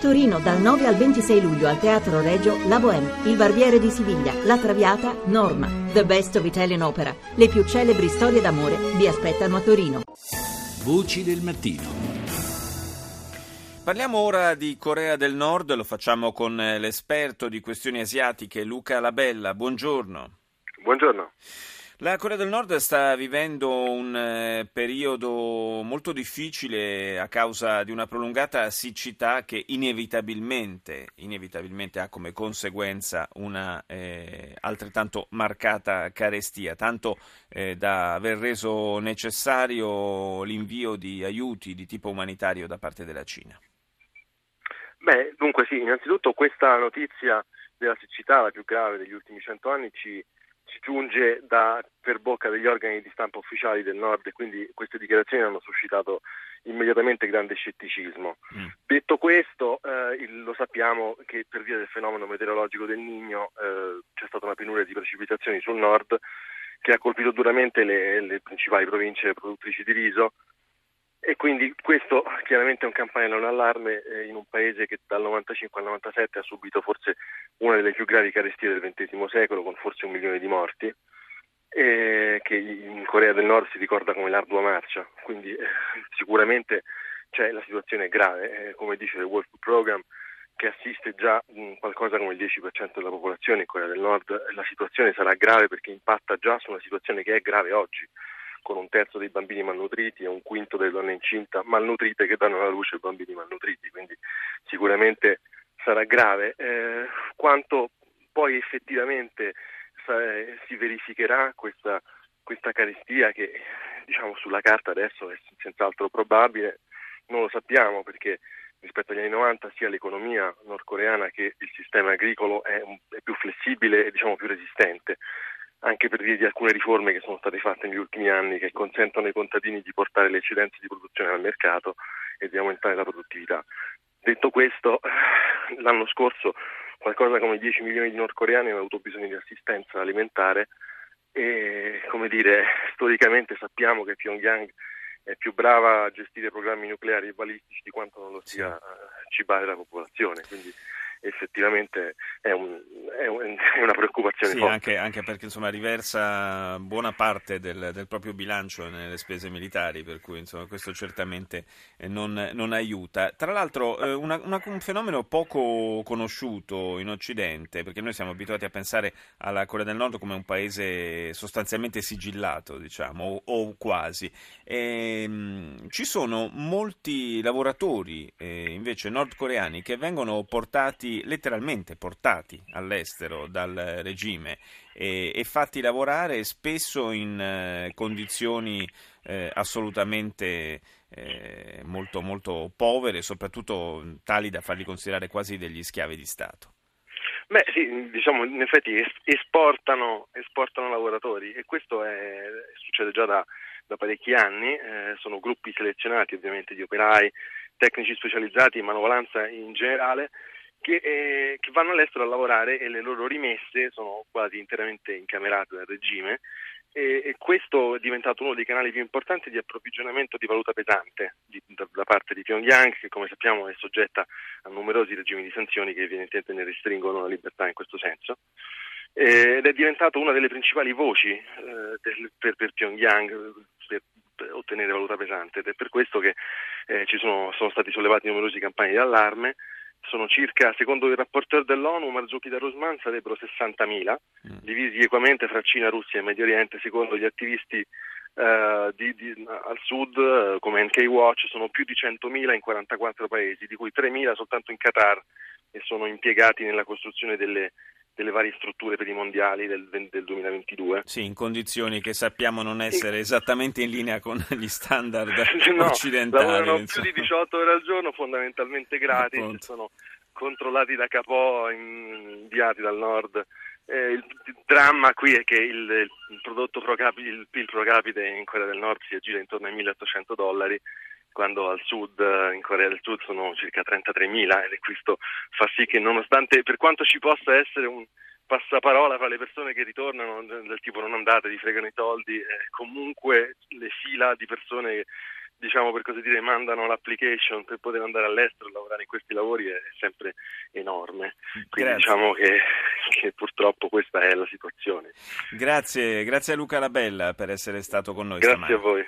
Torino dal 9 al 26 luglio al Teatro Regio La Bohème, Il Barbiere di Siviglia, La Traviata, Norma. The Best of Italian Opera. Le più celebri storie d'amore vi aspettano a Torino. Voci del mattino. Parliamo ora di Corea del Nord, lo facciamo con eh, l'esperto di questioni asiatiche Luca Labella. Buongiorno. Buongiorno. La Corea del Nord sta vivendo un eh, periodo molto difficile a causa di una prolungata siccità che inevitabilmente, inevitabilmente ha come conseguenza una eh, altrettanto marcata carestia, tanto eh, da aver reso necessario l'invio di aiuti di tipo umanitario da parte della Cina. Beh, dunque sì, innanzitutto questa notizia della siccità, la più grave degli ultimi cento anni, ci ci giunge da, per bocca degli organi di stampa ufficiali del nord e quindi queste dichiarazioni hanno suscitato immediatamente grande scetticismo. Mm. Detto questo, eh, lo sappiamo che per via del fenomeno meteorologico del Nigno eh, c'è stata una penuria di precipitazioni sul nord che ha colpito duramente le, le principali province produttrici di riso e quindi questo chiaramente è un campanello d'allarme eh, in un paese che dal 95 al 97 ha subito forse una delle più gravi carestie del XX secolo, con forse un milione di morti, e che in Corea del Nord si ricorda come l'ardua marcia. Quindi eh, sicuramente cioè, la situazione è grave, eh, come dice il World Food Program, che assiste già mh, qualcosa come il 10% della popolazione in Corea del Nord, la situazione sarà grave perché impatta già su una situazione che è grave oggi con un terzo dei bambini malnutriti e un quinto delle donne incinta malnutrite che danno alla luce bambini malnutriti, quindi sicuramente sarà grave. Eh, quanto poi effettivamente eh, si verificherà questa, questa carestia che diciamo sulla carta adesso è senz'altro probabile, non lo sappiamo perché rispetto agli anni 90 sia l'economia nordcoreana che il sistema agricolo è, è più flessibile e diciamo più resistente anche per via di alcune riforme che sono state fatte negli ultimi anni che consentono ai contadini di portare le eccedenze di produzione al mercato e di aumentare la produttività. Detto questo, l'anno scorso qualcosa come 10 milioni di nordcoreani hanno avuto bisogno di assistenza alimentare e, come dire, storicamente sappiamo che Pyongyang è più brava a gestire programmi nucleari e balistici di quanto non lo sia a cibare la popolazione. Quindi effettivamente è, un, è, un, è una preoccupazione sì, forte. Anche, anche, perché insomma riversa buona parte del, del, proprio bilancio nelle spese militari, per cui insomma, questo certamente eh, non, non, aiuta. Tra l'altro eh, una, una, un fenomeno poco conosciuto in Occidente, perché noi siamo abituati a pensare alla Corea del Nord come un paese sostanzialmente sigillato, diciamo, o, o quasi. E, ehm, ci sono molti lavoratori eh, invece nordcoreani che vengono portati letteralmente portati all'estero dal regime e, e fatti lavorare spesso in eh, condizioni eh, assolutamente eh, molto, molto povere, soprattutto tali da farli considerare quasi degli schiavi di Stato. Beh sì, diciamo in effetti esportano, esportano lavoratori e questo è, succede già da, da parecchi anni, eh, sono gruppi selezionati ovviamente di operai, tecnici specializzati, manovalanza in generale che, eh, che, vanno all'estero a lavorare e le loro rimesse sono quasi interamente incamerate dal regime e, e questo è diventato uno dei canali più importanti di approvvigionamento di valuta pesante di, da, da, parte di Pyongyang che come sappiamo è soggetta a numerosi regimi di sanzioni che evidentemente ne restringono la libertà in questo senso ed è diventato una delle principali voci eh, del, per, per Pyongyang per, ottenere valuta pesante ed è per questo che eh, ci sono, sono stati sollevati numerosi campagni d'allarme sono circa, secondo il rapporteur dell'ONU, Marzuki da Rosman sarebbero 60.000, mm. divisi equamente fra Cina, Russia e Medio Oriente, secondo gli attivisti uh, di, di, al sud, uh, come NK Watch, sono più di 100.000 in 44 paesi, di cui 3.000 soltanto in Qatar e sono impiegati nella costruzione delle delle varie strutture per i mondiali del, del 2022. Sì, in condizioni che sappiamo non essere esattamente in linea con gli standard no, occidentali. Lavorano insomma. più di 18 ore al giorno, fondamentalmente gratis, Appunto. sono controllati da capo, inviati dal nord. Eh, il, il, dramma qui è che il, il prodotto pro capite, il PIL pro capite in Corea del Nord si aggira intorno ai 1800 dollari quando al sud, in Corea del Sud, sono circa 33.000 e questo fa sì che nonostante, per quanto ci possa essere un passaparola fra le persone che ritornano, del tipo non andate, vi fregano i soldi, eh, comunque le fila di persone diciamo per così dire, mandano l'application per poter andare all'estero e lavorare in questi lavori è sempre enorme. Quindi Grazie. diciamo che, che purtroppo questa è la situazione. Grazie, grazie a Luca Labella per essere stato con noi Grazie stamane. a voi.